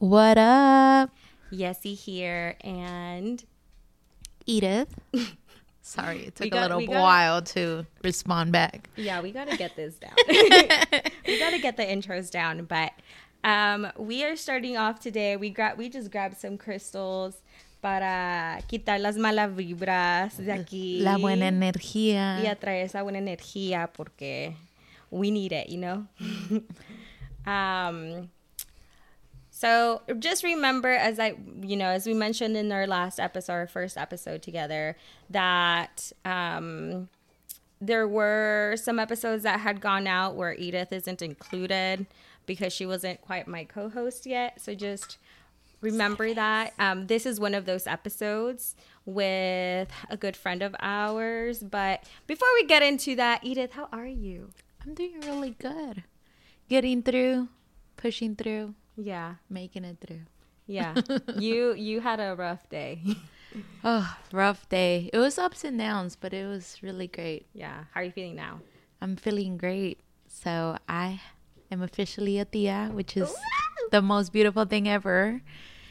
What up? Yesi here and Edith. Sorry, it took got- a little we got- while to respond back. yeah, we gotta get this down. we gotta get the intros down, but um, we are starting off today. We grab we just grabbed some crystals para quitar las malas vibras de aquí La buena energía. y atraer esa buena energía porque we need it, you know. um, so just remember, as I, you know, as we mentioned in our last episode, our first episode together, that um, there were some episodes that had gone out where Edith isn't included because she wasn't quite my co-host yet. So just remember that um, this is one of those episodes with a good friend of ours. But before we get into that, Edith, how are you? I'm doing really good. Getting through, pushing through, Yeah, making it through. yeah. you you had a rough day. Oh, rough day. It was ups and downs, but it was really great. yeah. How are you feeling now? I'm feeling great. So I am officially a tia, which is the most beautiful thing ever.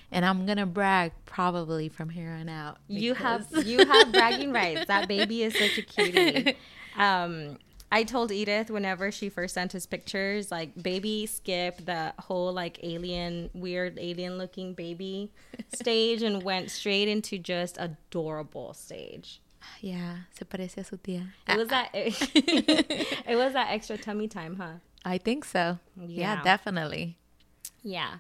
And I'm gonna brag probably from here on out. You have you have bragging rights. That baby is such a cutie. Um, I told Edith whenever she first sent us pictures, like baby skip the whole like alien, weird alien looking baby stage and went straight into just adorable stage. Yeah, se parece a su tía. It was ah, that ah. it was that extra tummy time, huh? I think so. Yeah, Yeah. definitely. Yeah.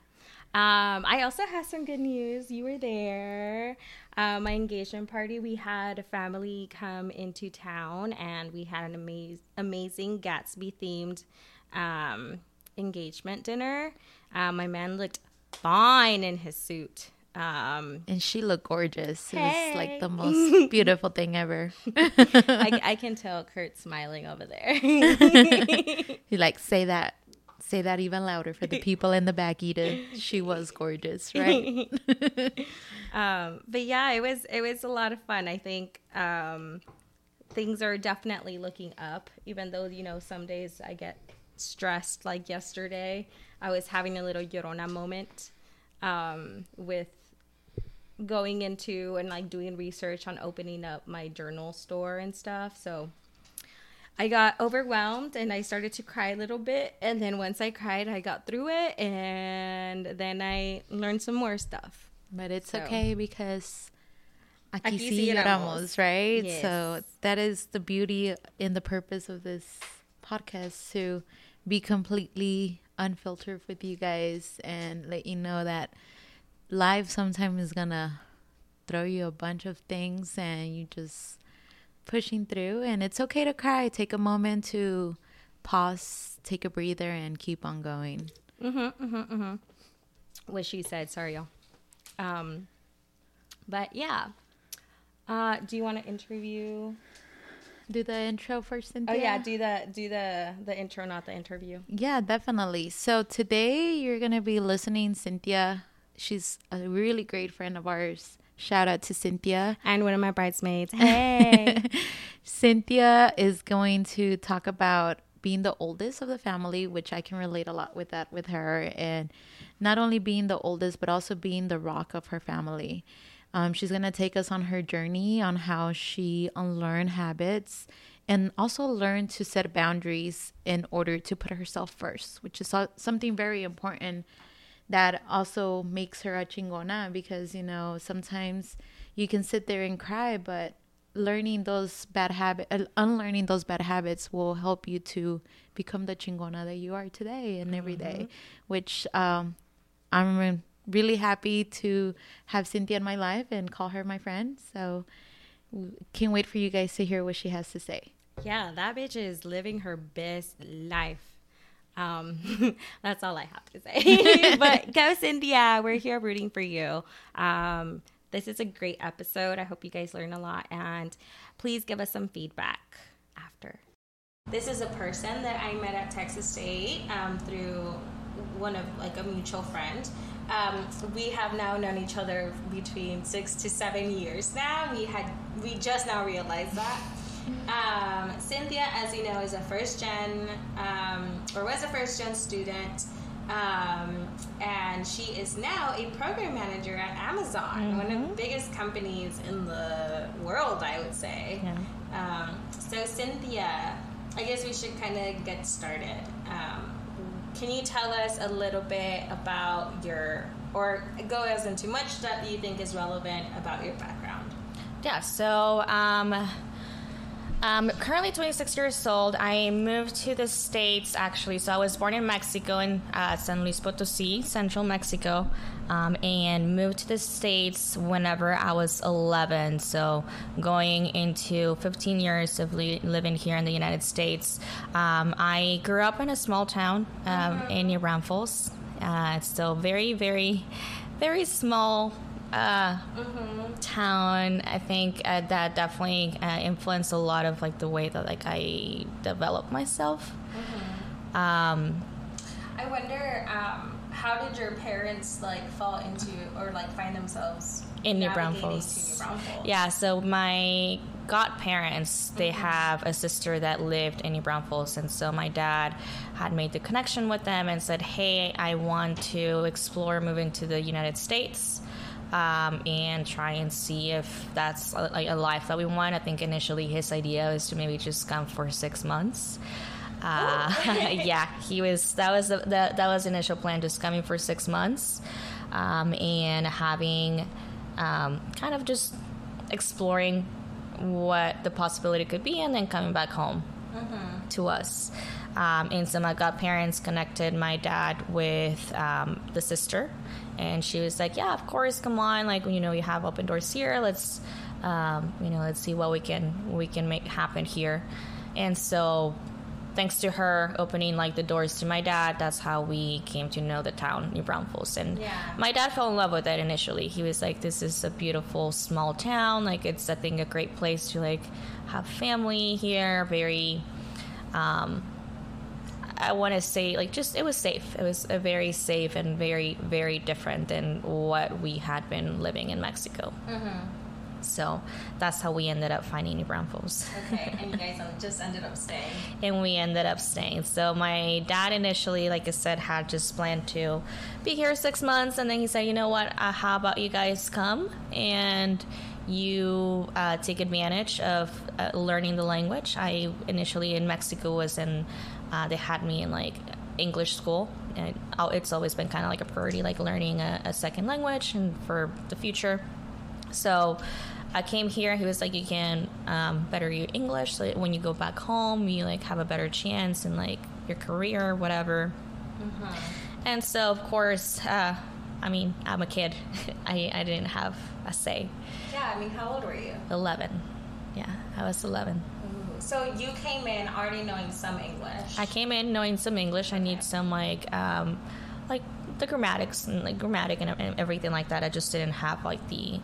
Um, I also have some good news. You were there. Uh, my engagement party, we had a family come into town and we had an amaz- amazing Gatsby themed um, engagement dinner. Uh, my man looked fine in his suit. Um, And she looked gorgeous. It was like the most beautiful thing ever. I, I can tell Kurt smiling over there. You like say that say that even louder for the people in the back, Edith. She was gorgeous, right? um, but yeah, it was it was a lot of fun. I think um, things are definitely looking up, even though you know some days I get stressed. Like yesterday, I was having a little llorona moment um, with going into and like doing research on opening up my journal store and stuff. So I got overwhelmed and I started to cry a little bit. And then once I cried, I got through it. And then I learned some more stuff. But it's So. okay because aquí, Aquí sí lloramos, right? So that is the beauty in the purpose of this podcast to be completely unfiltered with you guys and let you know that life sometimes is gonna throw you a bunch of things and you just pushing through and it's okay to cry take a moment to pause take a breather and keep on going Mm-hmm, mm-hmm, mm-hmm. What she said. Sorry, y'all. Um, but yeah. Uh, do you want to interview? do the intro first Cynthia? Oh yeah, do the do the the intro, not the interview. Yeah, definitely. So today you're going to be listening Cynthia. She's a really great friend of ours. Shout out to Cynthia. And one of my bridesmaids. Hey. Cynthia is going to talk about being the oldest of the family, which I can relate a lot with that with her, and not only being the oldest, but also being the rock of her family. Um, she's going to take us on her journey on how she unlearned habits and also learn to set boundaries in order to put herself first, which is something very important that also makes her a chingona because you know sometimes you can sit there and cry but learning those bad habits unlearning those bad habits will help you to become the chingona that you are today and every day which um i'm really happy to have cynthia in my life and call her my friend. So can't wait for you guys to hear what she has to say. Yeah, that bitch is living her best life. Um, that's all I have to say. but go, Cynthia. We're here rooting for you. Um, this is a great episode. I hope you guys learn a lot, and please give us some feedback after. This is a person that I met at Texas State um, through one of like a mutual friend. Um, we have now known each other between six to seven years now. We had we just now realized that. Um, Cynthia, as you know, is a first gen um, or was a first gen student. Um, and she is now a program manager at Amazon, mm-hmm. one of the biggest companies in the world, I would say. Yeah. Um, so, Cynthia, I guess we should kind of get started. Um, can you tell us a little bit about your, or go as into much that you think is relevant about your background? Yeah, so um, currently 26 years old. I moved to the States actually. So I was born in Mexico in uh, San Luis Potosi, central Mexico, um, and moved to the States whenever I was 11. So going into 15 years of li- living here in the United States. Um, I grew up in a small town um, in New Braunfels. Uh, it's still very, very, very small uh, mm-hmm. town. I think uh, that definitely uh, influenced a lot of like the way that like I developed myself. Mm-hmm. Um, I wonder um, how did your parents like fall into or like find themselves in New Braunfels? Yeah, so my godparents they mm-hmm. have a sister that lived in New Braunfels, and so my dad had made the connection with them and said, "Hey, I want to explore moving to the United States." Um, and try and see if that's a, like a life that we want. I think initially his idea was to maybe just come for six months. Uh, oh. yeah, he was. That was the, the, that was the initial plan, just coming for six months, um, and having um, kind of just exploring what the possibility could be, and then coming back home mm-hmm. to us. Um, and so my godparents connected my dad with um, the sister and she was like, "Yeah, of course, come on. Like, you know, you have open doors here. Let's, um, you know, let's see what we can we can make happen here." And so, thanks to her opening like the doors to my dad, that's how we came to know the town, New Braunfels. And yeah. my dad fell in love with it initially. He was like, "This is a beautiful small town. Like, it's I think a great place to like have family here. Very." Um, I want to say like just it was safe. It was a very safe and very very different than what we had been living in Mexico. Mm-hmm. So that's how we ended up finding New Braunfels. Okay, and you guys just ended up staying. and we ended up staying. So my dad initially, like I said, had just planned to be here six months, and then he said, "You know what? Uh, how about you guys come and." you uh, take advantage of uh, learning the language. I initially in Mexico was in uh, they had me in like English school. And it's always been kind of like a priority, like learning a, a second language and for the future. So I came here. He was like, you can um, better your English, so when you go back home, you like have a better chance in like your career, whatever. Mm-hmm. And so, of course, uh, I mean, I'm a kid. I I didn't have a say. Yeah, I mean, how old were you? Eleven. Yeah, I was eleven. So you came in already knowing some English. I came in knowing some English. I need some like um, like the grammatics and like grammatic and, and, everything like that. I just didn't have like the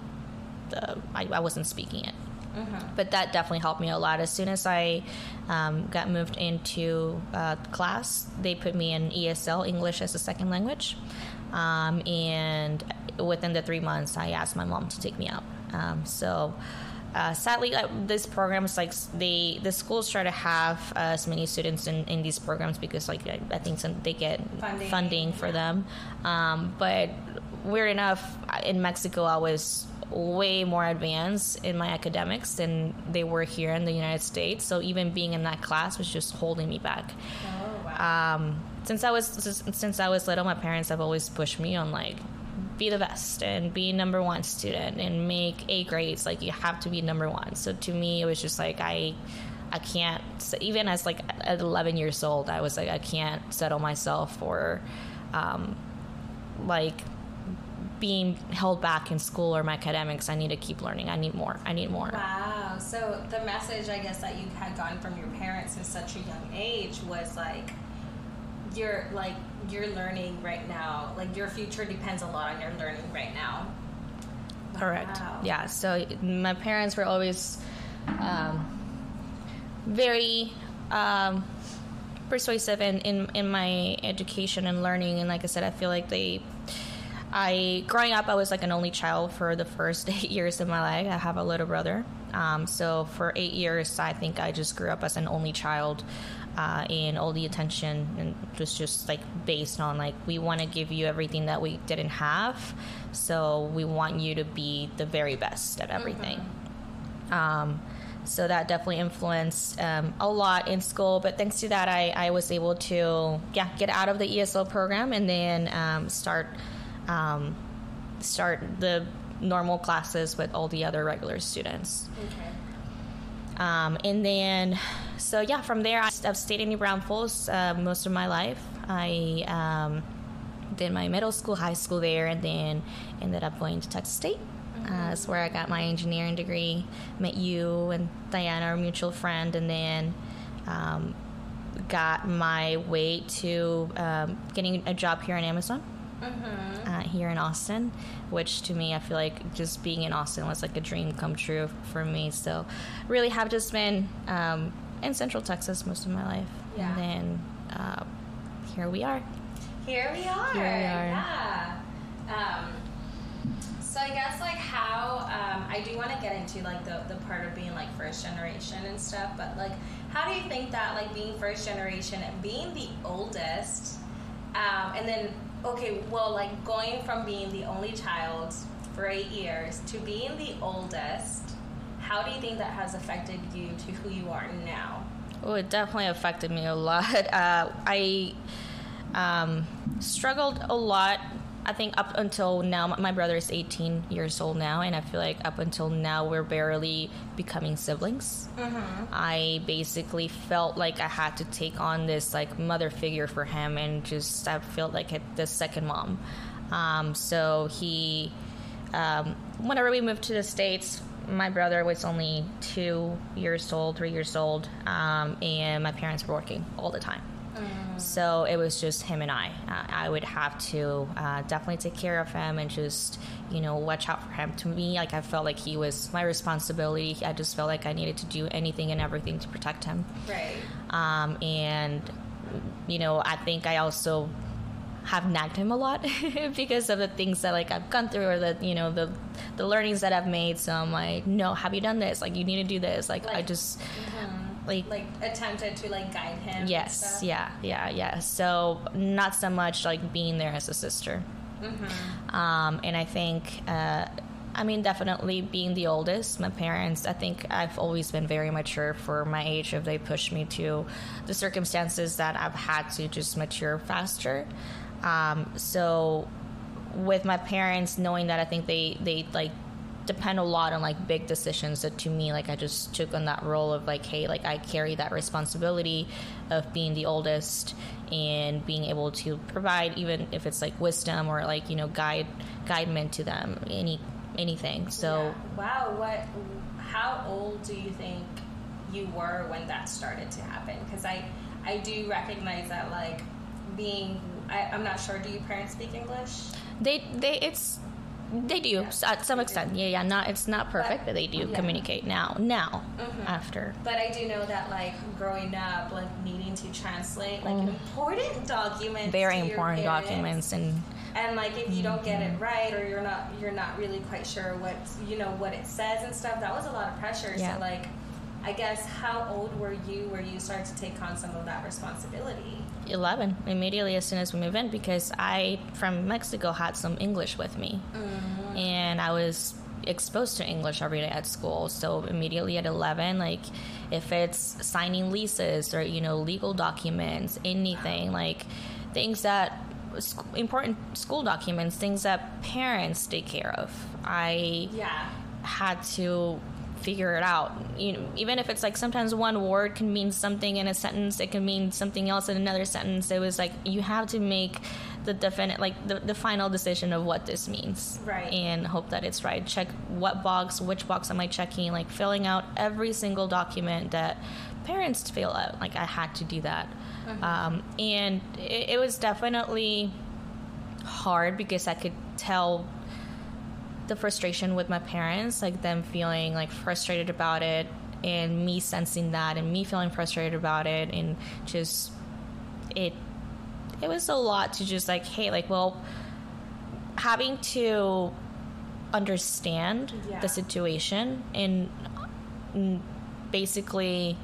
the I, I wasn't speaking it. Mm-hmm. But that definitely helped me a lot. As soon as I um, got moved into uh, class, they put me in ESL, English as a second language. Um, and within the three months, I asked my mom to take me out. Um, so uh, sadly, uh, this program is like the the schools try to have uh, as many students in, in these programs because like I, I think some, they get funding, funding for them. Um, but weird enough, in Mexico, I was way more advanced in my academics than they were here in the United States. So even being in that class was just holding me back. Oh, wow. um, since I was since I was little, my parents have always pushed me on like be the best and be number one student and make A grades. Like you have to be number one. So to me, it was just like I, I can't. Even as like at 11 years old, I was like I can't settle myself for, um, like being held back in school or my academics. I need to keep learning. I need more. I need more. Wow. So the message I guess that you had gotten from your parents at such a young age was like you're like you're learning right now like your future depends a lot on your learning right now. Correct. Wow. yeah so my parents were always um, very um, persuasive in, in, in my education and learning and like i said i feel like they i growing up i was like an only child for the first eight years of my life. I have a little brother. Um, so for eight years i think i just grew up as an only child uh, and all the attention and it was just like based on like we want to give you everything that we didn't have so we want you to be the very best at everything. Mm-hmm. um, so that definitely influenced um, a lot in school but thanks to that I, I was able to yeah get out of the esl program and then um, start um, start the normal classes with all the other regular students. Okay um, and then, so yeah, from there, I've stayed in New Braunfels uh, most of my life. I um, did my middle school, high school there, and then ended up going to Texas State. Uh, that's where I got my engineering degree. Met you and Diana, our mutual friend, and then um, got my way to um, getting a job here in Amazon mm-hmm. uh, here in Austin, which to me, I feel like just being in Austin was like a dream come true for me. So, really have just been um, in Central Texas most of my life. Yeah. And then uh, here we are. Here we are. Here we are. Yeah. Um, so I guess like how um, I do want to get into like the the part of being like first generation and stuff, but like how do you think that like being first generation and being the oldest, um, and then okay, well, like going from being the only child for eight years to being the oldest, how do you think that has affected you to who you are now? Oh, it definitely affected me a lot. Uh, I um, struggled a lot I think up until now, my brother is 18 years old now, and I feel like up until now, we're barely becoming siblings. Mm-hmm. I basically felt like I had to take on this like mother figure for him, and just I felt like the second mom. Um, so he, um, whenever we moved to the states, my brother was only two years old, three years old, um, and my parents were working all the time. Mm. So it was just him and I. Uh, I would have to uh, definitely take care of him and just, you know, watch out for him. To me, like I felt like he was my responsibility. I just felt like I needed to do anything and everything to protect him. Right. Um, and, you know, I think I also have nagged him a lot because of the things that like I've gone through or the you know the the learnings that I've made. So I'm like, no, have you done this? Like you need to do this. Like, like I just. Mm-hmm like like attempted to like guide him. Yes, yeah, yeah, yeah. So not so much like being there as a sister. Mm-hmm. Um, and I think. Uh, I mean, definitely being the oldest, my parents, I think I've always been very mature for my age. If they pushed me to the circumstances that I've had to just mature faster. Um, so, with my parents, knowing that I think they, they like depend a lot on like big decisions. That to me like i just took on that role of like hey like i carry that responsibility of being the oldest and being able to provide even if it's like wisdom or like you know guide guidement to them any anything. So yeah. wow what how old do you think you were when that started to happen? Because i i do recognize that like being I, i'm not sure do your parents speak english? They they it's they do yeah. at some extent. Yeah, yeah. Not it's not perfect, but, but they do yeah. communicate now. Now, mm-hmm. after. But I do know that like growing up, like needing to translate like mm. important documents. Very important documents and. And like if you don't get it mm-hmm. right or you're not you're not really quite sure what you know what it says and stuff, that was a lot of pressure. Yeah. So like I guess how old were you where you started to take on some of that responsibility? 11 immediately as soon as we moved in because I from Mexico had some English with me mm-hmm. and I was exposed to English every day at school so immediately at 11 like if it's signing leases or you know legal documents anything like things that important school documents things that parents take care of I yeah had to figure it out. You know, even if it's like sometimes one word can mean something in a sentence, it can mean something else in another sentence. It was like you have to make the definite, like the, the final decision of what this means, right? And hope that it's right. Check what box, which box am I checking? Like filling out every single document that parents fill out. Like I had to do that, mm-hmm. um, and it, it was definitely hard because I could tell the frustration with my parents, like them feeling like frustrated about it and me sensing that and me feeling frustrated about it and just it it was a lot to just like hey like well having to understand yeah. the situation and mm, basically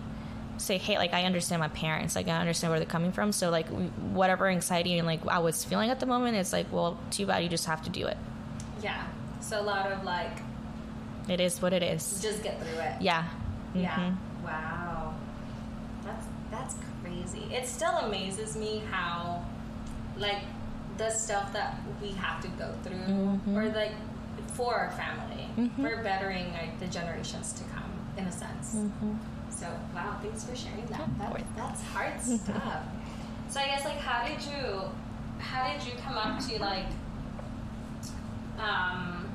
say, hey, like I understand my parents, like I understand where they're coming from. So like whatever anxiety and like I was feeling at the moment, it's like, well, too bad, you just have to do it. Yeah. So a lot of like. It is what it is. Just get through it. Yeah. Yeah. Mm-hmm. Wow. That's that's crazy. It still amazes me how, like, the stuff that we have to go through, mm-hmm. or like for our family, mm-hmm. for bettering like the generations to come, in a sense. Mm-hmm. So wow, thanks for sharing that. that that's hard stuff. So I guess like, how did you, how did you come up to like, um,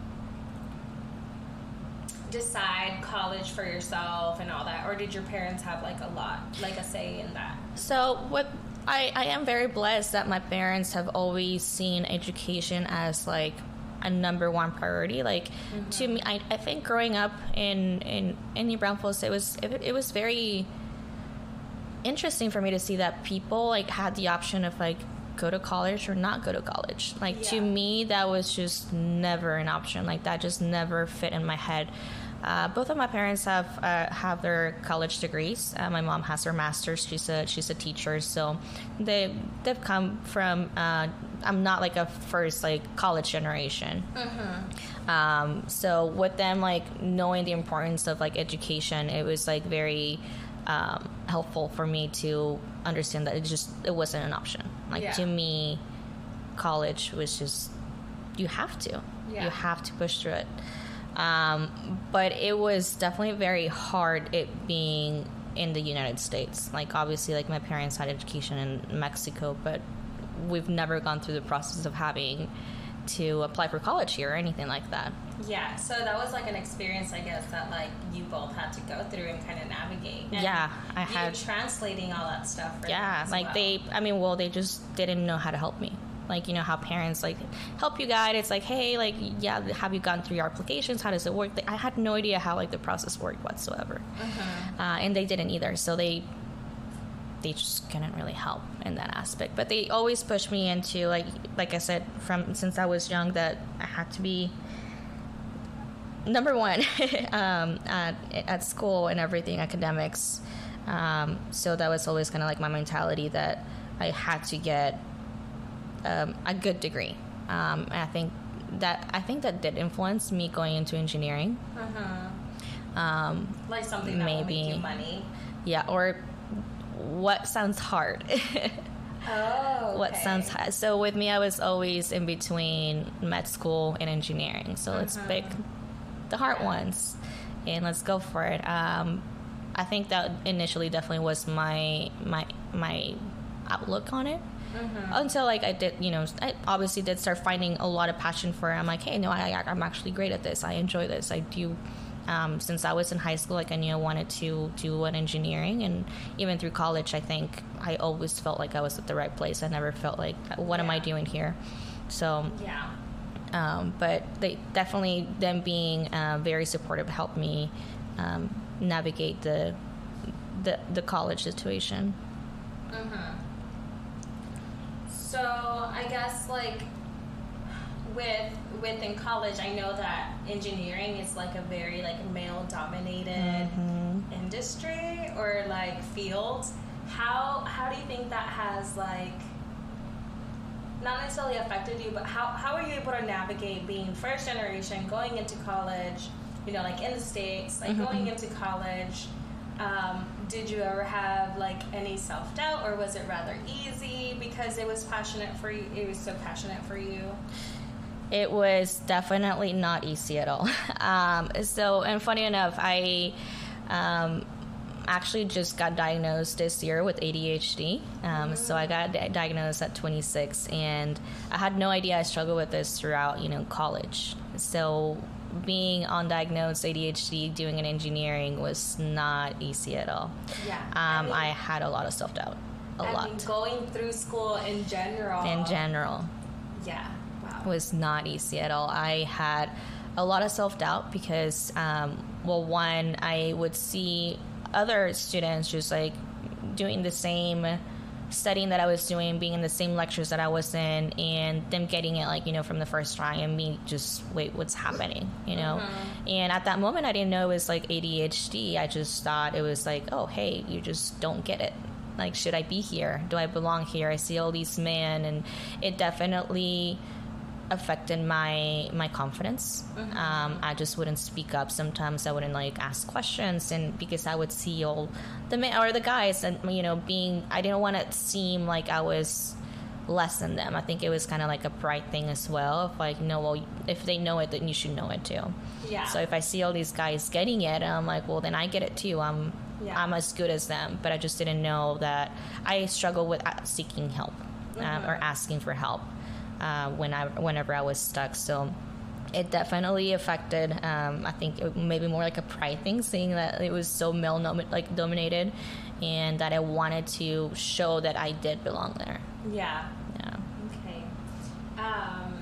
decide college for yourself and all that, or did your parents have like a lot, like a say in that? So what I, I am very blessed that my parents have always seen education as like a number one priority. Like mm-hmm. to me, I, I think growing up in in in New Braunfels, it was it, it was very interesting for me to see that people like had the option of like go to college or not go to college. Like yeah. to me, that was just never an option. Like that just never fit in my head. Uh, both of my parents have uh, have their college degrees. Uh, my mom has her master's. She's a she's a teacher, so they they've come from. Uh, I'm not like a first like college generation. Mm-hmm. Um, so with them like knowing the importance of like education, it was like very um, helpful for me to understand that it just it wasn't an option. Like yeah. to me, college was just you have to. Yeah. You have to push through it. Um, but it was definitely very hard it being in the United States. Like obviously, like my parents had education in Mexico, but we've never gone through the process of having to apply for college here or anything like that. Yeah, so that was like an experience, I guess, that like you both had to go through and kind of navigate. And yeah, I had translating all that stuff. yeah, like well. they, I mean, well, they just didn't know how to help me like you know how parents like help you guide it's like hey like yeah have you gone through your applications how does it work i had no idea how like the process worked whatsoever uh-huh. uh, and they didn't either so they they just couldn't really help in that aspect but they always pushed me into like like i said from since i was young that i had to be number one um, at, at school and everything academics um, so that was always kind of like my mentality that i had to get um, a good degree. Um, I think that I think that did influence me going into engineering. Uh-huh. Um, like something that maybe will make you money. Yeah, or what sounds hard. oh. Okay. What sounds hard. So with me, I was always in between med school and engineering. So uh-huh. let's pick the hard ones, and let's go for it. Um, I think that initially definitely was my my my outlook on it. Mm-hmm. Until like I did, you know, I obviously did start finding a lot of passion for it. I'm like, hey, no, I, I'm actually great at this. I enjoy this. I do. Um, since I was in high school, like I knew I wanted to do an engineering, and even through college, I think I always felt like I was at the right place. I never felt like, what yeah. am I doing here? So yeah. Um, but they definitely them being uh, very supportive helped me um, navigate the, the the college situation. Mm-hmm. So I guess like with within college, I know that engineering is like a very like male dominated mm-hmm. industry or like field. How how do you think that has like not necessarily affected you, but how how are you able to navigate being first generation, going into college, you know, like in the states, like mm-hmm. going into college? Um, did you ever have like any self doubt, or was it rather easy because it was passionate for you? It was so passionate for you. It was definitely not easy at all. Um, so, and funny enough, I um, actually just got diagnosed this year with ADHD. Um. So I got diagnosed at 26, and I had no idea I struggled with this throughout, you know, college. So being undiagnosed ADHD doing an engineering was not easy at all. Yeah. Um, I, mean, I, had a lot of self doubt. A I lot. Mean, going through school in general. In general. Yeah. Was not easy at all. I had a lot of self doubt because, um, well, one, I would see other students just like doing the same studying that I was doing, being in the same lectures that I was in, and them getting it like you know from the first try, and me just wait, what's happening, you know? Mm-hmm. And at that moment, I didn't know it was like ADHD. I just thought it was like, oh, hey, you just don't get it. Like, should I be here? Do I belong here? I see all these men, and it definitely affected my my confidence. Mm-hmm. Um, I just wouldn't speak up. Sometimes I wouldn't like ask questions, and because I would see all the men or the guys, and you know, being I didn't want to seem like I was less than them. I think it was kind of like a pride thing as well. If like, no, well, if they know it, then you should know it too. Yeah. So if I see all these guys getting it, I'm like, well, then I get it too. I'm yeah. I'm as good as them. But I just didn't know that I struggle with seeking help mm-hmm. um, or asking for help uh, when I, whenever I was stuck. So it definitely affected. Um, I think it maybe more like a pride thing, seeing that it was so male like dominated, and that I wanted to show that I did belong there. Yeah. Yeah. Okay. Um,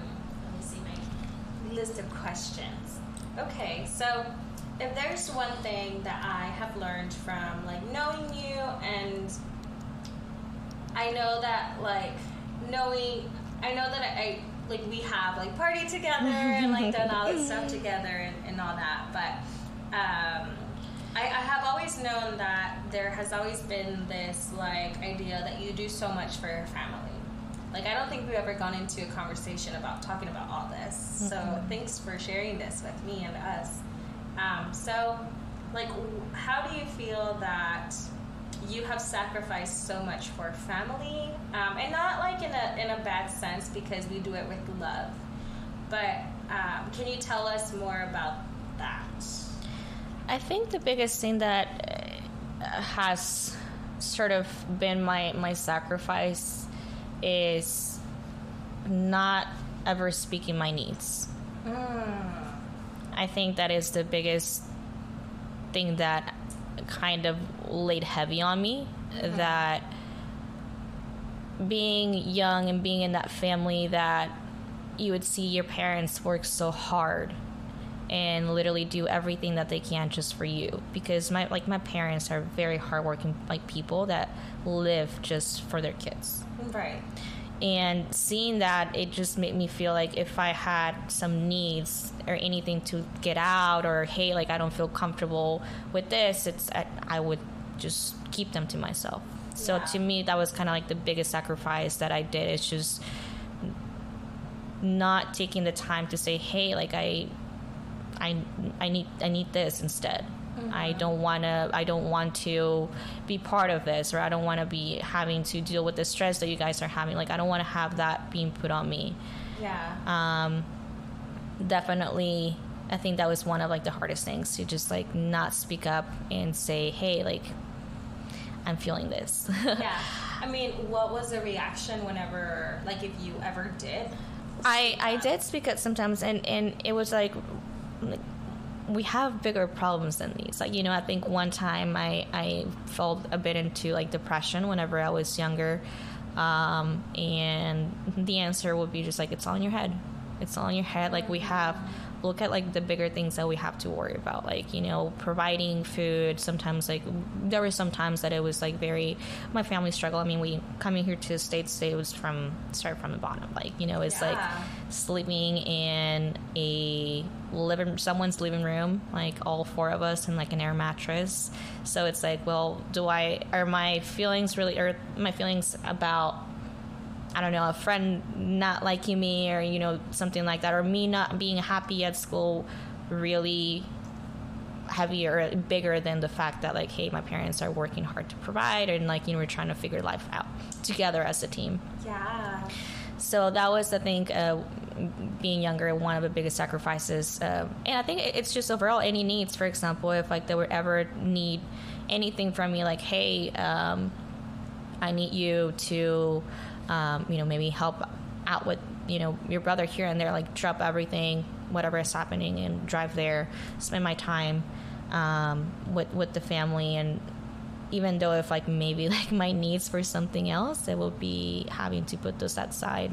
let me see my list of questions. Okay, so if there's one thing that I have learned from like knowing you, and I know that like knowing I know that I, I like we have like partied together and like done all this stuff together and, and all that, but um, I, I have always known that there has always been this like idea that you do so much for your family. Like I don't think we've ever gone into a conversation about talking about all this. Mm-hmm. So thanks for sharing this with me and us. Um, so, like, how do you feel that? You have sacrificed so much for family, um, and not like in a in a bad sense because we do it with love. But um, can you tell us more about that? I think the biggest thing that uh, has sort of been my my sacrifice is not ever speaking my needs. Mm. I think that is the biggest thing that kind of laid heavy on me mm-hmm. that being young and being in that family that you would see your parents work so hard and literally do everything that they can just for you. Because my like my parents are very hardworking like people that live just for their kids. Right and seeing that it just made me feel like if i had some needs or anything to get out or hey like i don't feel comfortable with this it's i, I would just keep them to myself. So yeah. to me that was kind of like the biggest sacrifice that i did. It's just not taking the time to say hey like i i i need i need this instead Mm-hmm. I don't want to I don't want to be part of this or I don't want to be having to deal with the stress that you guys are having. Like I don't want to have that being put on me. Yeah. Um definitely I think that was one of like the hardest things to just like not speak up and say, "Hey, like I'm feeling this." yeah. I mean, what was the reaction whenever like if you ever did? I I did speak up sometimes and and it was like like we have bigger problems than these. Like, you know, I think one time I, I fell a bit into like depression whenever I was younger. Um, and the answer would be just like, it's all in your head. It's all in your head. Like, we have look at like the bigger things that we have to worry about like you know providing food. Sometimes like there were some times that it was like very my family struggle. I mean we coming here to the states it was from start from the bottom. Like you know it's yeah. like sleeping in a living someone's living room like all four of us in like an air mattress. So it's like well do i are my feelings really or my feelings about I don't know, a friend not liking me or, you know, something like that, or me not being happy at school really heavier, bigger than the fact that, like, hey, my parents are working hard to provide and, like, you know, we're trying to figure life out together as a team. Yeah. So that was, I think, uh, being younger, one of the biggest sacrifices. Uh, and I think it's just overall any needs, for example, if, like, they would ever need anything from me, like, hey, um, I need you to um, you know, maybe help out with, you know, your brother here and there, like drop everything, whatever is happening, and drive there, spend my time um, with with the family, and even though if like maybe like my needs for something else, I will be having to put those aside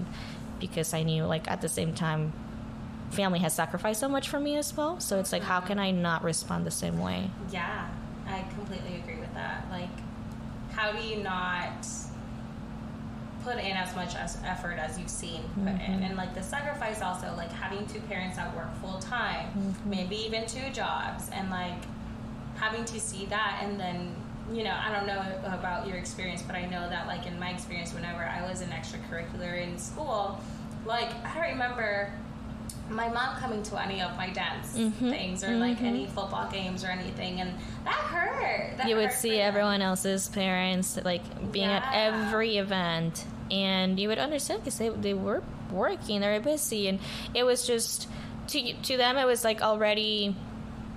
because I knew like at the same time family has sacrificed so much for me as well. So it's like, how can I not respond the same way? Yeah, I completely agree with that. Like, how do you not put in as much as effort as you've seen put mm-hmm. in and like the sacrifice also like having two parents that work full time mm-hmm. maybe even two jobs and like having to see that and then you know i don't know about your experience but i know that like in my experience whenever i was an extracurricular in school like i remember my mom coming to any of my dance mm-hmm. things or mm-hmm. like any football games or anything and that hurt that you hurt would see everyone else's parents like being yeah. at every event and you would understand because they, they were working they were busy and it was just to, to them it was like already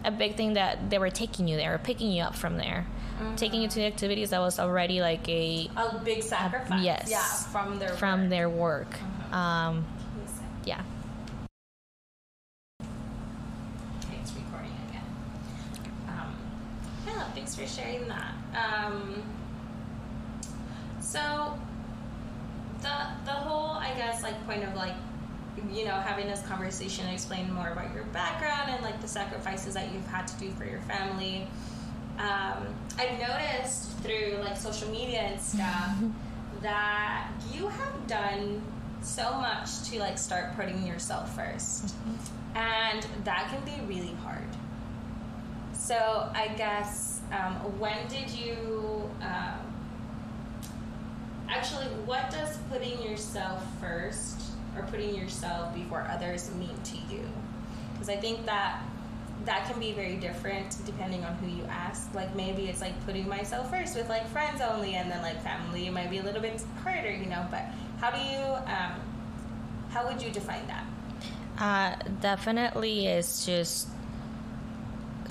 a big thing that they were taking you there or picking you up from there mm-hmm. taking you to the activities that was already like a a big sacrifice a, yes yeah from their from work. their work mm-hmm. um, yeah thanks for sharing that. Um, so the the whole, I guess, like point of like you know having this conversation, and explain more about your background and like the sacrifices that you've had to do for your family. Um, I've noticed through like social media and stuff that you have done so much to like start putting yourself 1st mm-hmm. and that can be really hard. So I guess um, when did you um, actually? What does putting yourself first or putting yourself before others mean to you? Because I think that that can be very different depending on who you ask. Like maybe it's like putting myself first with like friends only, and then like family might be a little bit harder, you know. But how do you? Um, how would you define that? Uh, definitely, is just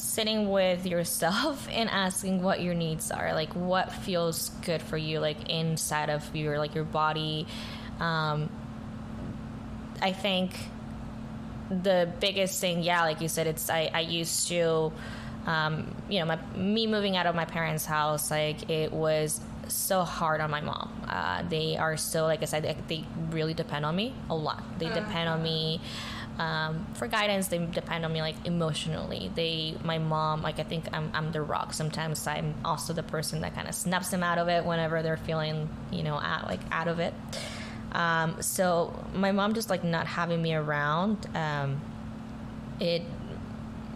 sitting with yourself and asking what your needs are like what feels good for you like inside of your like your body. Um, i think the biggest thing yeah like you said it's i, I used to um, you know my, me moving out of my parents house like it was so hard on my mom. Uh, they are so like i said they, they really depend on me a lot. They uh-huh. depend on me um, for guidance they depend on me like emotionally. They my mom like i think i'm, I'm the rock sometimes. I'm also the person that kind of snaps them out of it whenever they're feeling you know out like out of it. Um, so my mom just like not having me around um, it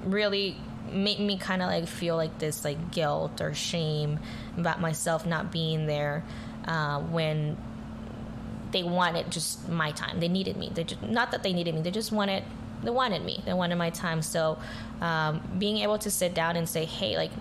really made me kind of like feel like this like guilt or shame about myself not being there uh, when they wanted just my time. They needed me. They just, not that they needed me. They just wanted they wanted me. They wanted my time. So um, being able to sit down and say, hey, like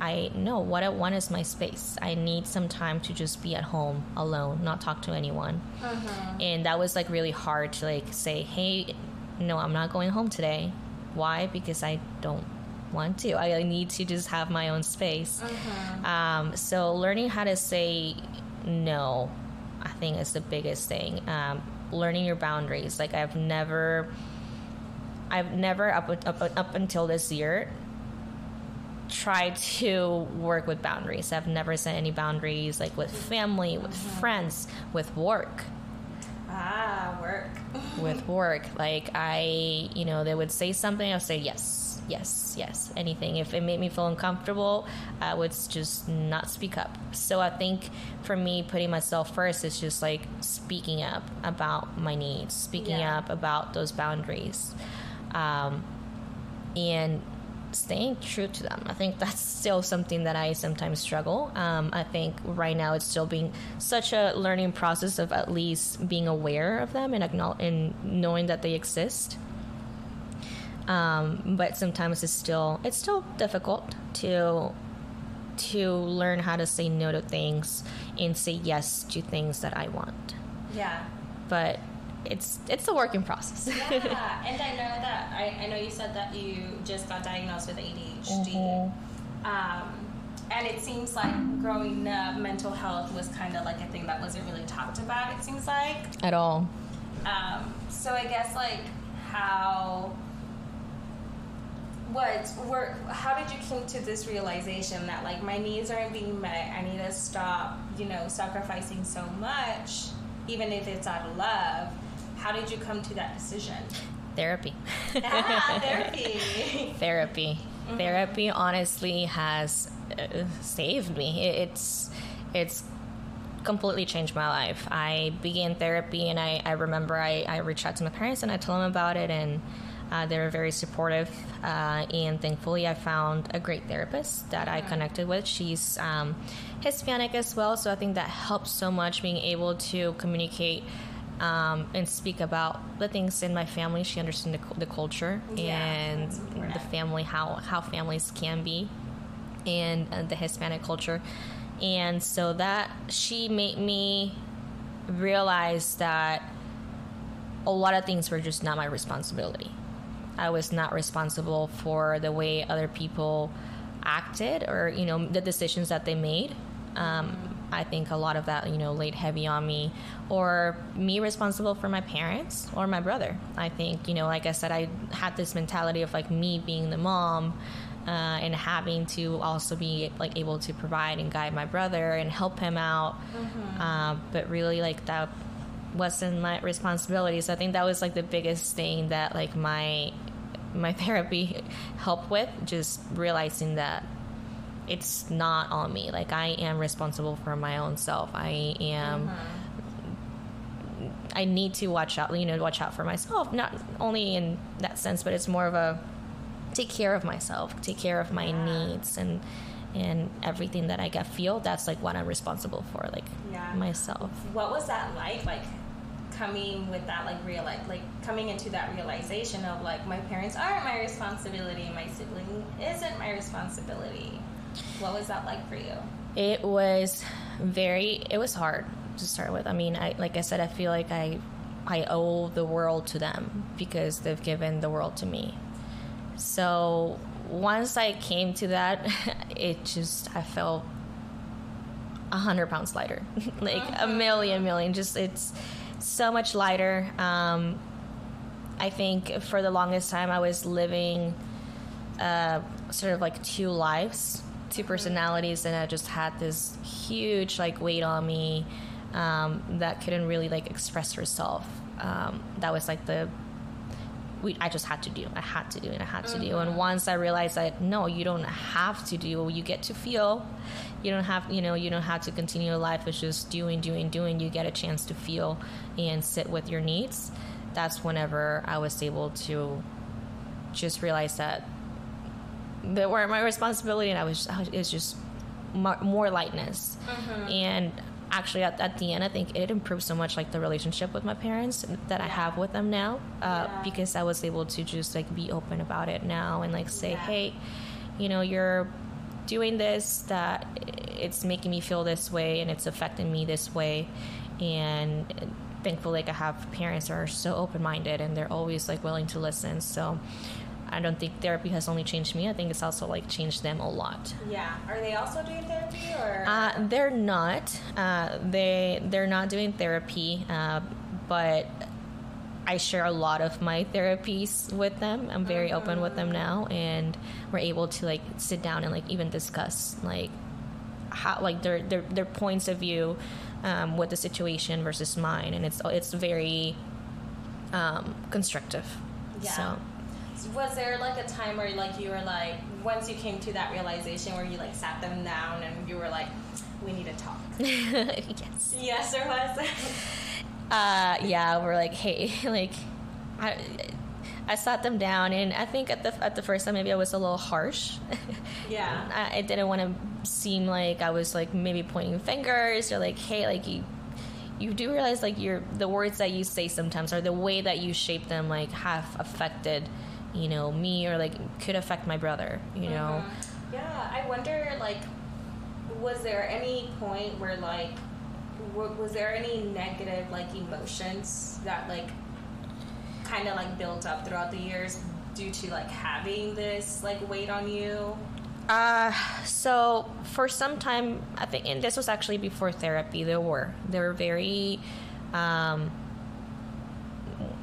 I know what I want is my space. I need some time to just be at home alone, not talk to anyone. Uh-huh. And that was like really hard to like say, hey, no, I'm not going home today. Why? Because I don't want to. I need to just have my own space. Uh-huh. Um, so learning how to say no I think is the biggest thing. Um, learning your boundaries. Like I've never, I've never up up up until this year tried to work with boundaries. I've never set any boundaries like with family, with mm-hmm. friends, with work. Ah, work. with work, like I, you know, they would say something, I'll say yes yes, yes, anything. If it made me feel uncomfortable, I would just not speak up. So I think for me, putting myself first is just like speaking up about my needs, speaking yeah. up about those boundaries, um, and staying true to them. I think that's still something that I sometimes struggle. Um, I think right now it's still being such a learning process of at least being aware of them and, acknowledge- and knowing that they exist. Um, but sometimes it's still it's still difficult to to learn how to say no to things and say yes to things that I want. Yeah. But it's it's a working process. yeah, and I know that I, I know you said that you just got diagnosed with ADHD. Mm-hmm. Um, and it seems like growing up, mental health was kind of like a thing that wasn't really talked about. It seems like at all. Um, so I guess like how what where how did you come to this realization that like my needs aren't being met i need to stop you know sacrificing so much even if it's out of love? How did you come to that decision? Therapy. Ah, therapy. Therapy. Mm-hmm. therapy honestly has uh, saved me. It's it's completely changed my life. I began therapy, and I, I remember I, I reached out to my parents and I told them about it, and uh, they were very supportive. Uh, and thankfully, I found a great therapist that I connected with. She's um, Hispanic as well, so I think that helps so much being able to communicate. Um, and speak about the things in my family. She understood the, the culture Yeah, and the family, how how families can be, and uh, the Hispanic culture. And so that she made me realize that a lot of things were just not my responsibility. I was not responsible for the way other people acted or, you know, the decisions that they made. Um, I think a lot of that, you know, laid heavy on me, or me responsible for my parents or my brother. I think, you know, like I said, I had this mentality of like me being the mom uh, and having to also be like able to provide and guide my brother and help him out. Uh, but really, like that wasn't my responsibility. So I think that was like the biggest thing that like my my therapy helped with, just realizing that it's not on me. Like I am responsible for my own self. I am. I need to watch out, you know, watch out for myself. Not only in that sense, but it's more of a take care of myself, take care of my needs, and and everything that I get feel. That's like what I'm responsible for, like Yeah. myself. What was that like? Like coming with that, like real, like, like coming into that realization of like my parents aren't my responsibility, my sibling isn't my responsibility. What was that like for you? It was very. It was hard to start with. I mean, I like I said, I feel like I I owe the world to them because they've given the world to me. So once I came to that, it just I felt a hundred pounds lighter, like a uh-huh. million, million. Just it's so much lighter. Um, I think for the longest time I was living uh, sort of like two lives, two personalities, and I just had this huge like weight on me um, that couldn't really like express herself. Um, that was like the we, I just had to do. I had to do and I had to do. And mm-hmm. once I realized that no, you don't have to do. You get to feel. You don't have, you know, you don't have to continue your life. It's just doing, doing, doing. You get a chance to feel and sit with your needs. That's whenever I was able to just realize that they weren't my responsibility, and I was, I was it's just mo- more lightness. Mm-hmm. And actually, at, at the end, I think it improved so much, like the relationship with my parents that I have with them now, uh, Yeah. because I was able to just like be open about it now and like say, Yeah. hey, you know, you're doing this that it's making me feel this way and it's affecting me this way and thankfully like i have parents that are so open-minded and they're always like willing to listen so i don't think therapy has only changed me i think it's also like changed them a lot Yeah. Are they also doing therapy or? uh, they're not uh, they they're not doing therapy uh, but I share a lot of my therapies with them. I'm very open with them now, and we're able to like sit down and like even discuss like how like their their their points of view um, with the situation versus mine, and it's it's very um, constructive. Yeah. So Was there like a time where like you were like once you came to that realization where you like sat them down and you were like, we need to talk. yes. yes, there was. uh, yeah, we're like, hey, like, I, I sat them down, and I think at the at the first time maybe I was a little harsh. yeah. I, I didn't want to seem like I was like maybe pointing fingers or like, hey, like you, you do realize like your the words that you say sometimes or the way that you shape them like have affected, you know, me or like could affect my brother, you know. Yeah, I wonder, like, was there any point where, like, w- was there any negative, like, emotions that, like, kind of, like, built up throughout the years due to, like, having this, like, weight on you? Uh, so for some time, I think, and this was actually before therapy. There were there were very, um,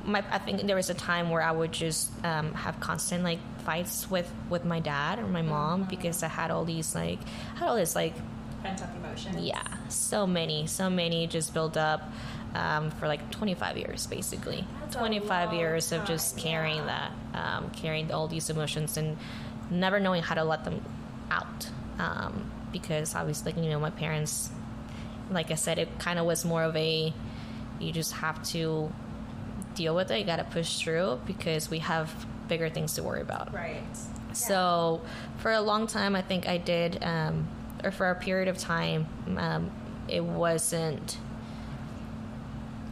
my I think there was a time where I would just um, have constant like fights with with my dad or my mom because I had all these like I had all this like Pent up emotions? yeah so many so many just built up um, for like 25 years basically That's 25 long years of just carrying yeah. that um, carrying all these emotions and never knowing how to let them out um, because obviously you know my parents like I said, it kind of was more of a you just have to deal with it. You got to push through because we have bigger things to worry about. Right. So for a long time, I think I did, um, or for a period of time, um, it wasn't.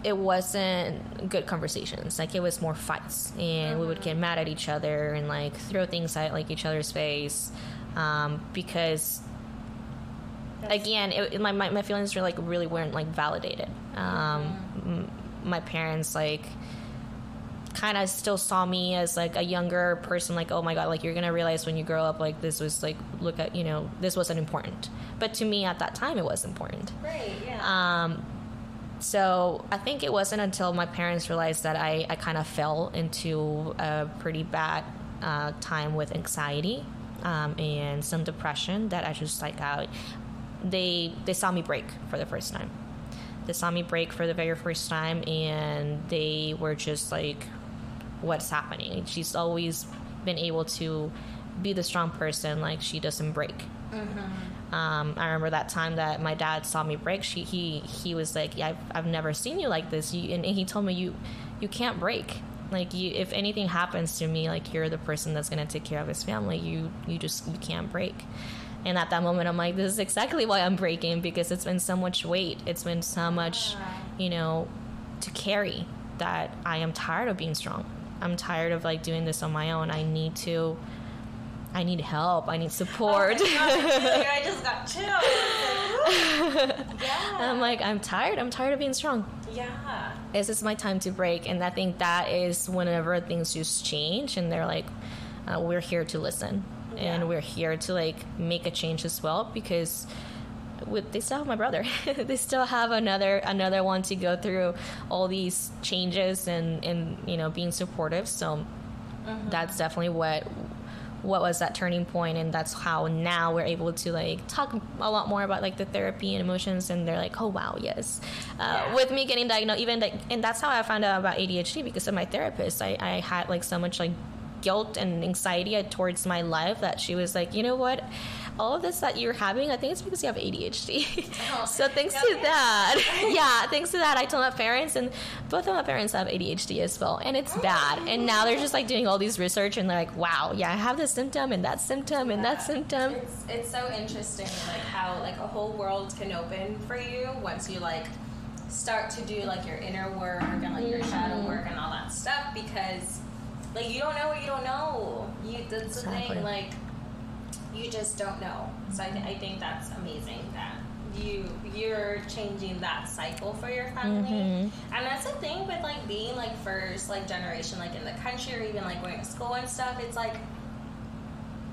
It wasn't good conversations. Like it was more fights, and we would get mad at each other and like throw things at like each other's face, um, because again, it, my, my my feelings were like really weren't like validated. Um, m- my parents like kind of still saw me as like a younger person like oh my god like you're gonna realize when you grow up like this was like look at you know this wasn't important but to me at that time it was important Right. Yeah. um, so I think it wasn't until my parents realized that I, I kind of fell into a pretty bad uh, time with anxiety um, and some depression that I just like I, they they saw me break for the first time. They saw me break for the very first time, and they were just like, "What's happening?" She's always been able to be the strong person, like she doesn't break. Um, I remember that time that my dad saw me break. She, he he was like, "Yeah, I've, I've never seen you like this." You, and, and he told me, "You you can't break. Like you, if anything happens to me, like you're the person that's gonna take care of his family. You you just you can't break." And at that moment, I'm like, "This is exactly why I'm breaking because it's been so much weight. It's been so much, you know, to carry that I am tired of being strong. I'm tired of like doing this on my own. I need to." I need help. I need support. I just got chills. yeah. I'm like, I'm tired. I'm tired of being strong. Yeah. This is my time to break. And I think that is whenever things just change and they're like, uh, we're here to listen Yeah. and we're here to like make a change as well because with, they still have my brother. they still have another another one to go through all these changes and and you know being supportive. So that's definitely what what was that turning point and that's how now we're able to like talk a lot more about like the therapy and emotions and they're like oh wow yes uh, Yeah. with me getting diagnosed even like and that's how i found out about adhd because of my therapist i, I had like so much like guilt and anxiety towards my life that she was like you know what all of this that you're having i think it's because you have adhd so thanks to Okay. that. Yeah thanks to that i told my parents and both of my parents have adhd as well and it's bad. And now they're just like doing all these research and they're like wow yeah i have this symptom and that symptom and that symptom. It's it's so interesting, like how like a whole world can open for you once you like start to do like your inner work and like your shadow Mm-hmm. work and all that stuff because like you don't know what you don't know. You that's the thing, like you just don't know. So I, th- I think that's amazing that you you're changing that cycle for your family Mm-hmm. and that's the thing with like being like first like generation like in the country or even like going to school and stuff it's like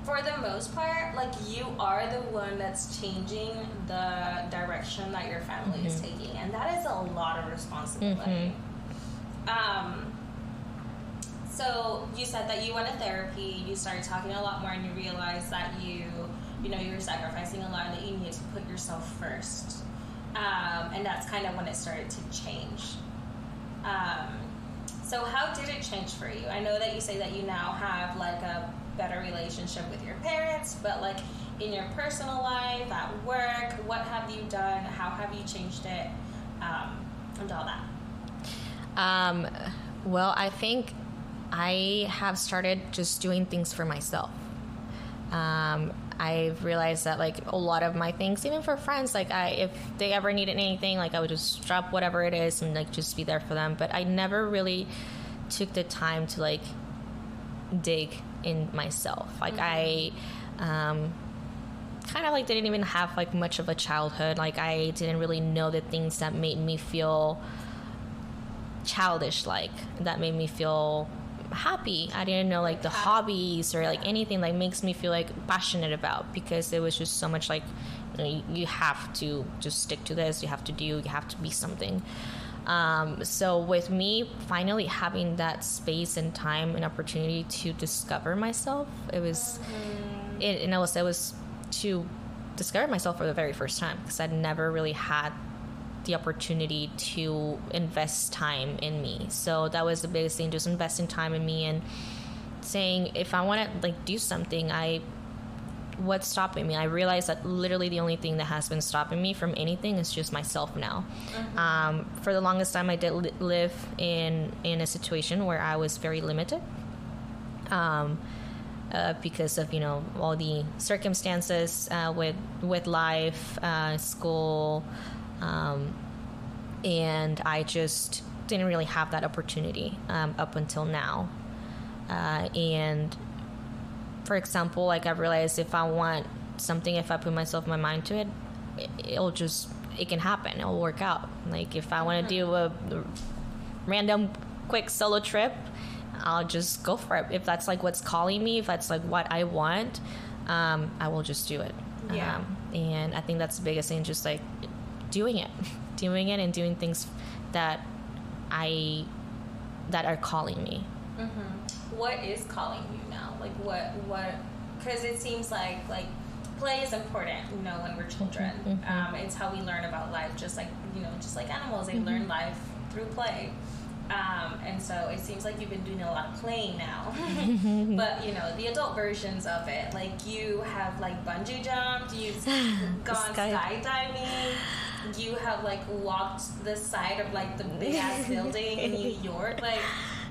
for the most part, like you are the one that's changing the direction that your family is Mm-hmm. taking, and that is a lot of responsibility. Um, so you said that you went to therapy, you started talking a lot more, and you realized that you, you know, you were sacrificing a lot, and that you needed to put yourself first, um, and that's kind of when it started to change. Um, so how did it change for you? I know that you say that you now have like a better relationship with your parents, but like in your personal life, at work, what have you done? How have you changed it? Um, and all that. Um, well, I think I have started just doing things for myself. Um, I've realized that like a lot of my things, even for friends, like I if they ever needed anything, like I would just drop whatever it is and like just be there for them. But I never really took the time to like dig in myself. Like I um, kind of like didn't even have like much of a childhood. Like I didn't really know the things that made me feel childish like that made me feel happy. I didn't know like the hobbies or like anything that makes me feel like passionate about because it was just so much like you, know, you- you have to just stick to this. You have to do you have to be something. Um, so with me finally having that space and time and opportunity to discover myself it was it, and I was it was to discover myself for the very first time because I'd never really had the opportunity to invest time in me. So that was the biggest thing, just investing time in me and saying if I want to like do something, I what's stopping me? I realized that literally the only thing that has been stopping me from anything is just myself now. Mm-hmm. Um, for the longest time, I did li- live in in a situation where I was very limited. Um, uh, because of you know all the circumstances uh, with with life, uh, school, um, and I just didn't really have that opportunity um, up until now. Uh, and for example, like I've realized if I want something, if I put myself my mind to it, it'll just it can happen. It'll work out. Like if I want to do a, a random quick solo trip, I'll just go for it. If that's like what's calling me, if that's like what I want, um, I will just do it. Yeah. Um, and I think that's the biggest thing, just like doing it, doing it, and doing things that I that are calling me. Mm-hmm. What is calling you now? Like what what? Because it seems like like play is important. You know, when we're children, mm-hmm. um, it's how we learn about life. Just like you know, just like animals, they mm-hmm. learn life through play. Um, and so it seems like you've been doing a lot of playing now. but you know, the adult versions of it, like you have like bungee jumped, you've gone Sky. skydiving, you have like walked the side of like the big ass building in New York, like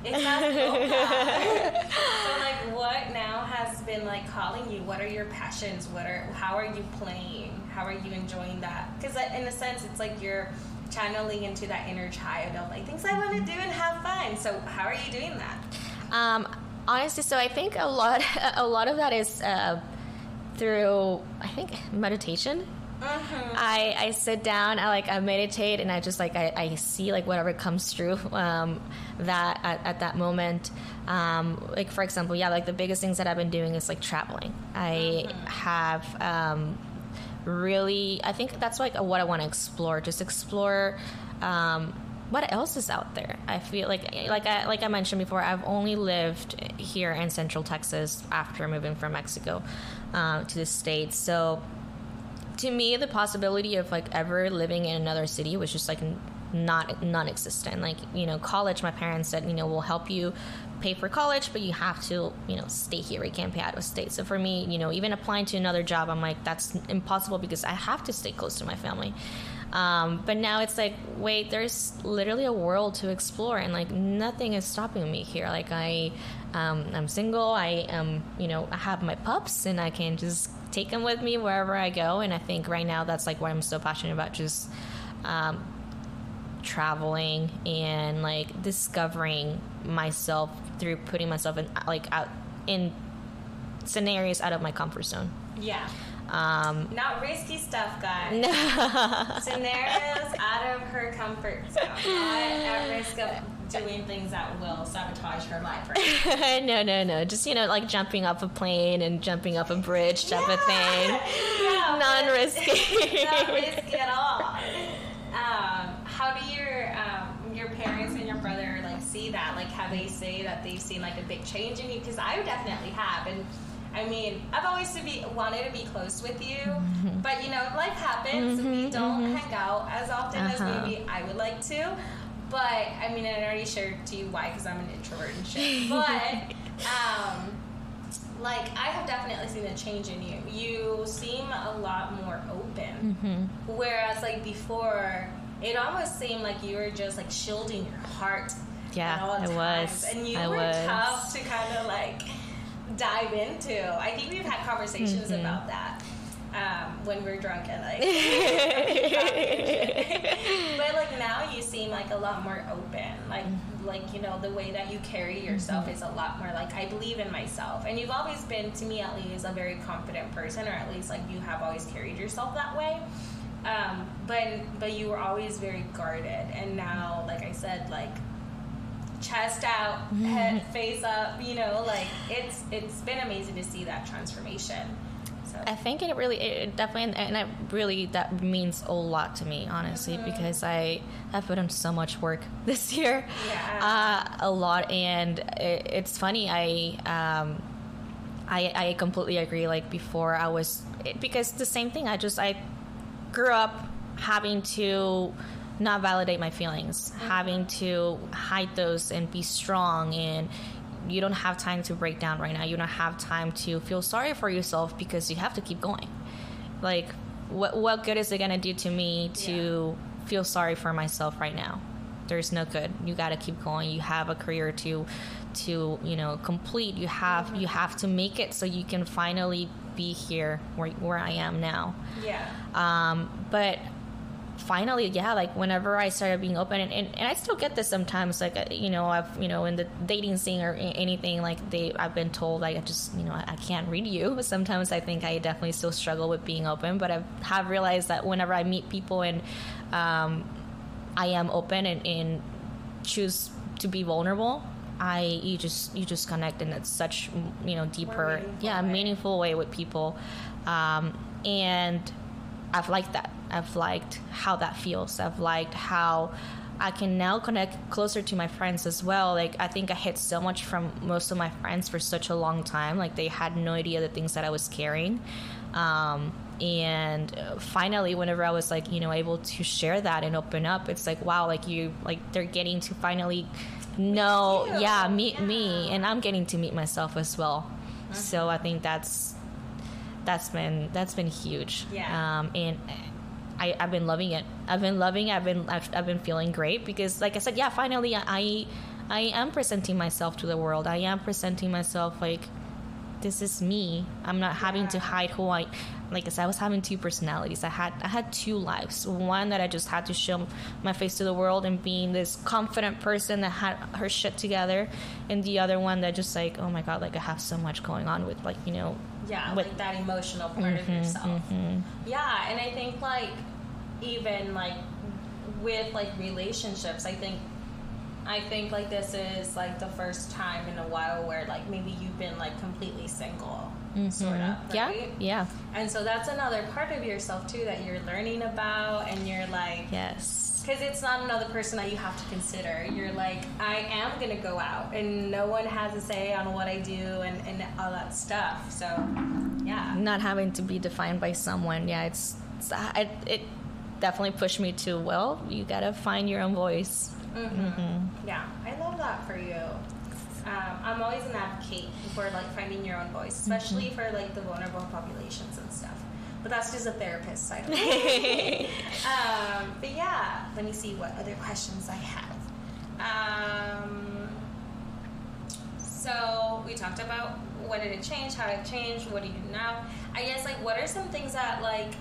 it's not so like what now has been like calling you? What are your passions? What are how are you playing? How are you enjoying that? Because in a sense, it's like you're channeling into that inner child of like things I want to do and have fun. So how are you doing that? Um, honestly, so I think a lot a lot of that is uh, through I think meditation. Mm-hmm. I, I sit down, I like I meditate, and I just like I, I see like whatever comes through um, that at, at, that moment. Um, like for example, yeah, like the biggest things that I've been doing is like traveling. I mm-hmm. have um, really i think that's like what i want to explore just explore um, what else is out there i feel like like I, like I mentioned before i've only lived here in central texas after moving from mexico uh, to the states so to me the possibility of like ever living in another city was just like not non-existent like you know college my parents said you know we'll help you pay for college, but you have to, you know, stay here. You can't pay out of state. So for me, you know, even applying to another job, I'm like, that's impossible because I have to stay close to my family. Um, but now it's like, wait, there's literally a world to explore, and like nothing is stopping me here. Like I, um, I'm single. I am, you know, I have my pups, and I can just take them with me wherever I go. And I think right now that's like what I'm so passionate about. Just um, traveling and like discovering myself through putting myself in like out in scenarios out of my comfort zone. Yeah. Um, Not risky stuff, guys. No. Scenarios out of her comfort zone. Not at risk of doing things that will sabotage her life. Right? no, no, no. Just you know, like jumping off a plane and jumping off a bridge type yeah. of thing. Yeah, Non-risky. Not risky at all. Um, how do your um, your parents and your brother like see that? Like, have they say that they've seen like a big change in you? Because I definitely have, and I mean, I've always to be wanted to be close with you, mm-hmm. but you know, life happens. Mm-hmm, we don't mm-hmm. hang out as often uh-huh. as maybe I would like to. But I mean, I already shared to you why, because I'm an introvert and shit. But um, like I have definitely seen a change in you. You seem a lot more open, mm-hmm. whereas like before it almost seemed like you were just like shielding your heart. Yeah, it was. And you I were was. tough to kind of like dive into. I think we've had conversations mm-hmm. about that. Um, when we're drunk and like, but like now you seem like a lot more open. Like, mm-hmm. like you know the way that you carry yourself mm-hmm. is a lot more like I believe in myself. And you've always been, to me at least, a very confident person, or at least like you have always carried yourself that way. Um, but but you were always very guarded, and now, like I said, like chest out, head face up. You know, like it's it's been amazing to see that transformation. I think it really, it definitely, and it really that means a lot to me, honestly, mm-hmm. because I have put in so much work this year, yeah. uh, a lot, and it, it's funny. I um, I I completely agree. Like before, I was because the same thing. I just I grew up having to not validate my feelings, mm-hmm. having to hide those and be strong and you don't have time to break down right now. You don't have time to feel sorry for yourself because you have to keep going. Like what what good is it going to do to me to yeah. feel sorry for myself right now? There's no good. You got to keep going. You have a career to to you know complete. You have mm-hmm. you have to make it so you can finally be here where, where i am now. Yeah. Um but finally yeah like whenever i started being open and, and, and, i still get this sometimes like uh, you know i've you know in the dating scene or anything like they i've been told like i just you know i, I can't read you sometimes i think i definitely still struggle with being open but i have realized that whenever i meet people and um, i am open and, and choose to be vulnerable I you just you just connect in such you know deeper yeah way. meaningful way with people, um, and I've liked that. I've liked how that feels. I've liked how I can now connect closer to my friends as well. Like I think I hid so much from most of my friends for such a long time. Like they had no idea the things that I was carrying. Um, and finally, whenever I was like, you know, able to share that and open up, it's like, wow, like you, like they're getting to finally know, yeah, meet yeah. me, and I'm getting to meet myself as well. Mm-hmm. So I think that's that's been that's been huge. Yeah. Um, and I, I've been loving it. I've been loving. It. I've been I've, I've been feeling great because, like I said, yeah, finally I I am presenting myself to the world. I am presenting myself like this is me. I'm not having to hide who I like I said, I was having two personalities. I had I had two lives. One that I just had to show my face to the world and being this confident person that had her shit together, and the other one that just like, oh my god, like I have so much going on with like you know, yeah, with like that emotional part mm-hmm, of yourself. Mm-hmm. Yeah, and I think like even like with like relationships, I think I think like this is like the first time in a while where like maybe you've been like completely single mm-hmm. sort of. Right? Yeah, yeah. And so that's another part of yourself too that you're learning about, and you're like, yes, because it's not another person that you have to consider. You're like, I am gonna go out, and no one has a say on what I do and and all that stuff. So, yeah, not having to be defined by someone. Yeah, it's, it's it, it definitely pushed me to well, you gotta find your own voice. Mm-hmm. Mm-hmm. Yeah, I love that for you um, I'm always an advocate for like finding your own voice, especially mm-hmm. for like the vulnerable populations and stuff. But that's just a therapist side. um, but yeah, let me see what other questions I have. Um, so we talked about what did it change, how it changed, what do you do now? I guess like what are some things that like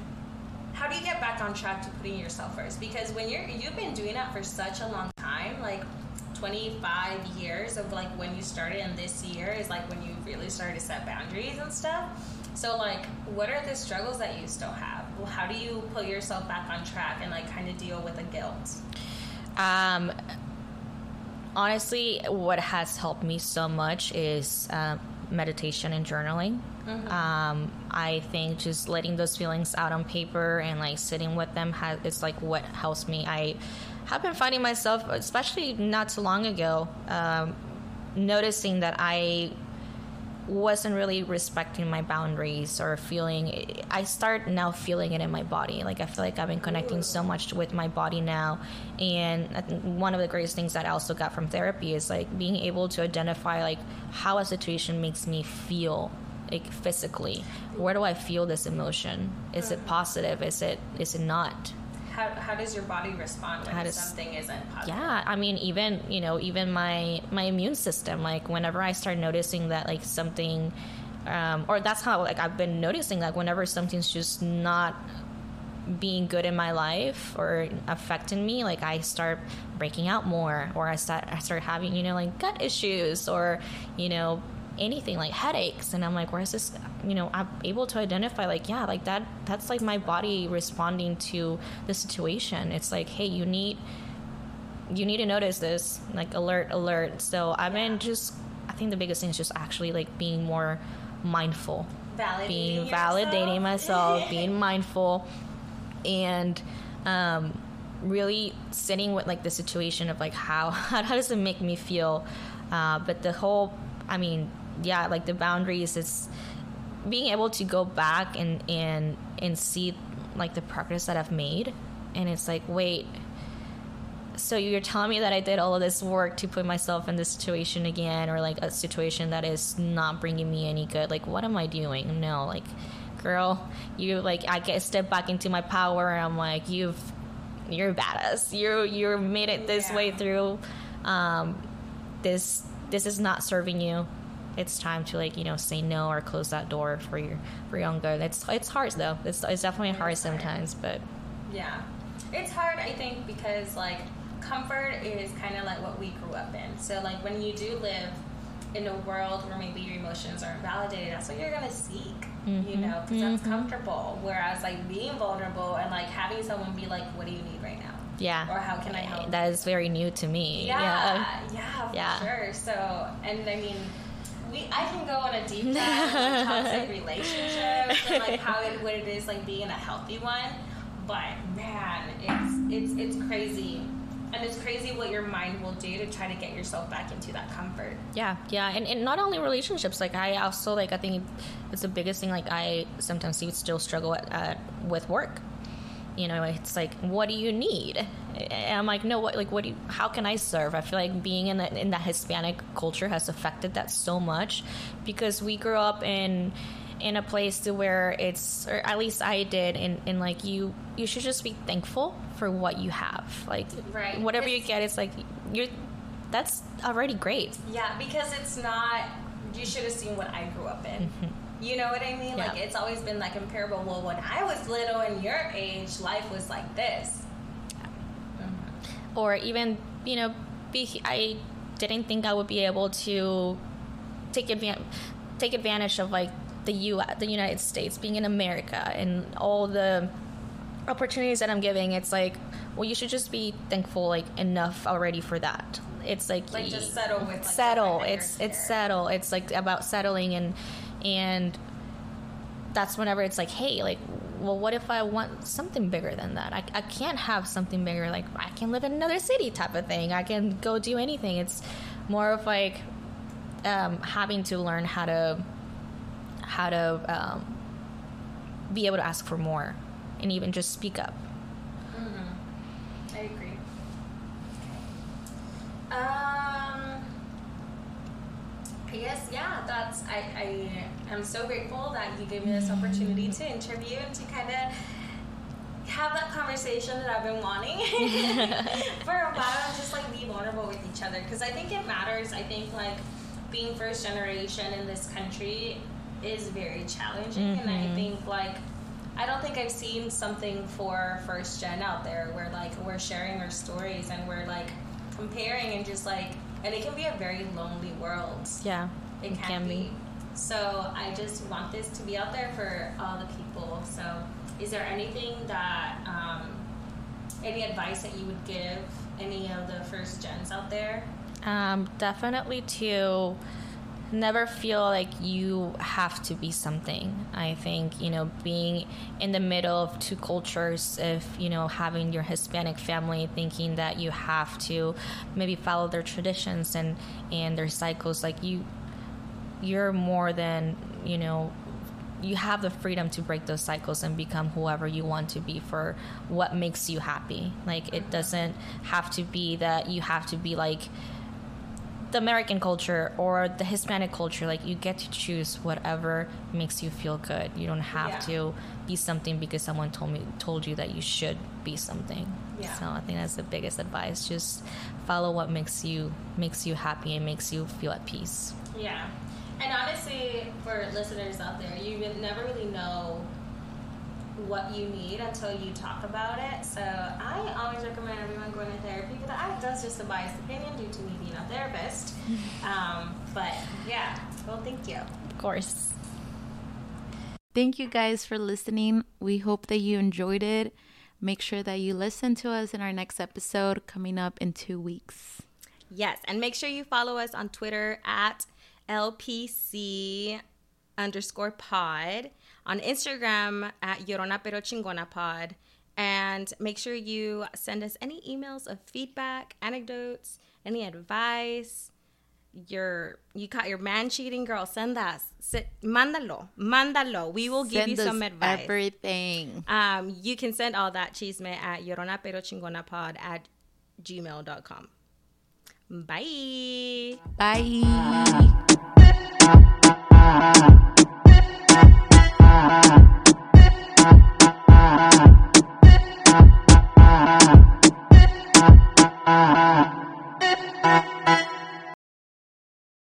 how do you get back on track to putting yourself first? Because when you're you've been doing that for such a long time, like 25 years of like when you started and this year is like when you really started to set boundaries and stuff. So like what are the struggles that you still have? How do you put yourself back on track and like kind of deal with the guilt? Um honestly what has helped me so much is um, meditation and journaling mm-hmm. um, i think just letting those feelings out on paper and like sitting with them has it's like what helps me. I have been finding myself, especially not too long ago, um, noticing that I wasn't really respecting my boundaries or feeling i start now feeling it in my body. Like i feel like i've been connecting so much with my body now. And one of the greatest things that i also got from therapy is like being able to identify like how a situation makes me feel like physically where do i feel this emotion is it positive is it is it not how, how does your body respond when does, something isn't positive? Yeah, I mean, even you know, even my my immune system. Like whenever I start noticing that like something, um, or that's how like I've been noticing like whenever something's just not being good in my life or affecting me like i start breaking out more or i start i start having you know like gut issues or you know anything like headaches. And i'm like where's this you know i'm able to identify like yeah like that that's like my body responding to the situation. It's like hey you need you need to notice this. Like alert alert. So i've been just i think the biggest thing is just actually like being more mindful. Validating being validating myself being mindful. And um really sitting with like the situation of like how how, how does it make me feel? Uh, but the whole i mean yeah, like the boundaries It's being able to go back and and and see like the progress that I've made, and it's like wait, so you're telling me that I did all of this work to put myself in this situation again, or like a situation that is not bringing me any good. Like, what am I doing? No, like, girl, you like I get step back into my power, and I'm like, you've you're badass. You you made it this yeah. way through. Um, this this is not serving you. It's time to like you know say no or close that door for your for your own good. It's it's hard though. It's it's definitely hard sometimes, but yeah, it's hard. I think because like comfort is kind of like what we grew up in. So like when you do live in a world where maybe your emotions aren't validated, that's what you're gonna seek, mm-hmm. you know, because mm-hmm. that's comfortable. Whereas like being vulnerable and like having someone be like, "What do you need right now?" Yeah. Or how can I help? That is very new to me. Yeah, yeah, yeah for yeah. sure. So, and I mean, we I can go on a deep dive on toxic relationships and like how it, what it is like being a healthy one. But man, it's it's it's crazy and it's crazy what your mind will do to try to get yourself back into that comfort yeah yeah and, and not only relationships like i also like i think it's the biggest thing like i sometimes still struggle at, at, with work you know it's like what do you need? And i'm like no what like what do you how can i serve? I feel like being in, the, in that hispanic culture has affected that so much because we grew up in in a place to where it's or at least I did and, and like you you should just be thankful for what you have. Like right. whatever it's, you get it's like you're that's already great. Yeah because it's not you should have seen what I grew up in. Mm-hmm. You know what I mean yeah. like it's always been like comparable well when I was little and your age life was like this mm-hmm. or even you know be I didn't think I would be able to take advantage take advantage of like the U the United States, being in America, and all the opportunities that I'm giving, it's like, well, you should just be thankful like enough already for that. It's like, like just settle with like, settle. It's it's settle. It's like about settling and and that's whenever it's like, hey, like, well, what if I want something bigger than that? I, I can't have something bigger. Like, I can live in another city type of thing. I can go do anything. It's more of like um, having to learn how to how to um, be able to ask for more and even just speak up. Mm-hmm. I agree. Um, I guess yeah. That's I. I am so grateful that you gave me this opportunity to interview and to kind of have that conversation that I've been wanting for a while and just like be vulnerable with each other because I think it matters. I think like being first generation in this country is very challenging, mm-hmm. and I mm-hmm. think like I don't think I've seen something for first gen out there where like we're sharing our stories and we're like comparing and just like and it can be a very lonely world. Yeah, it can, can be. be. So I just want this to be out there for all the people. So is there anything that um, any advice that you would give any of the first gens out there? Um, definitely to never feel like you have to be something. I think, you know, being in the middle of two cultures, if, you know, having your Hispanic family thinking that you have to maybe follow their traditions and, and their cycles, like you, you're more than, you know, you have the freedom to break those cycles and become whoever you want to be for what makes you happy. Like, it doesn't have to be that you have to be like, the American culture or the Hispanic culture, like you get to choose whatever makes you feel good. You don't have yeah. to be something because someone told me told you that you should be something. Yeah. So I think that's the biggest advice. Just follow what makes you makes you happy and makes you feel at peace. Yeah. And honestly, for listeners out there, you never really know what you need until you talk about it. So I always recommend everyone going to therapy, but that's just a biased opinion due to me being a therapist. Um, but yeah, well, thank you. Of course. Thank you guys for listening. We hope that you enjoyed it. Make sure that you listen to us in our next episode coming up in two weeks. Yes, and make sure you follow us on Twitter at LPC underscore pod on Instagram at Llorona Pero Chingona Pod. And make sure you send us any emails of feedback, anecdotes, any advice. Your you caught your man cheating, girl. Send that. Send, mándalo, mándalo. We will give send you some advice. Everything. Um, you can send all that chisme at Llorona Pero Chingona Pod at gmail.com. Bye. Bye. Thank you.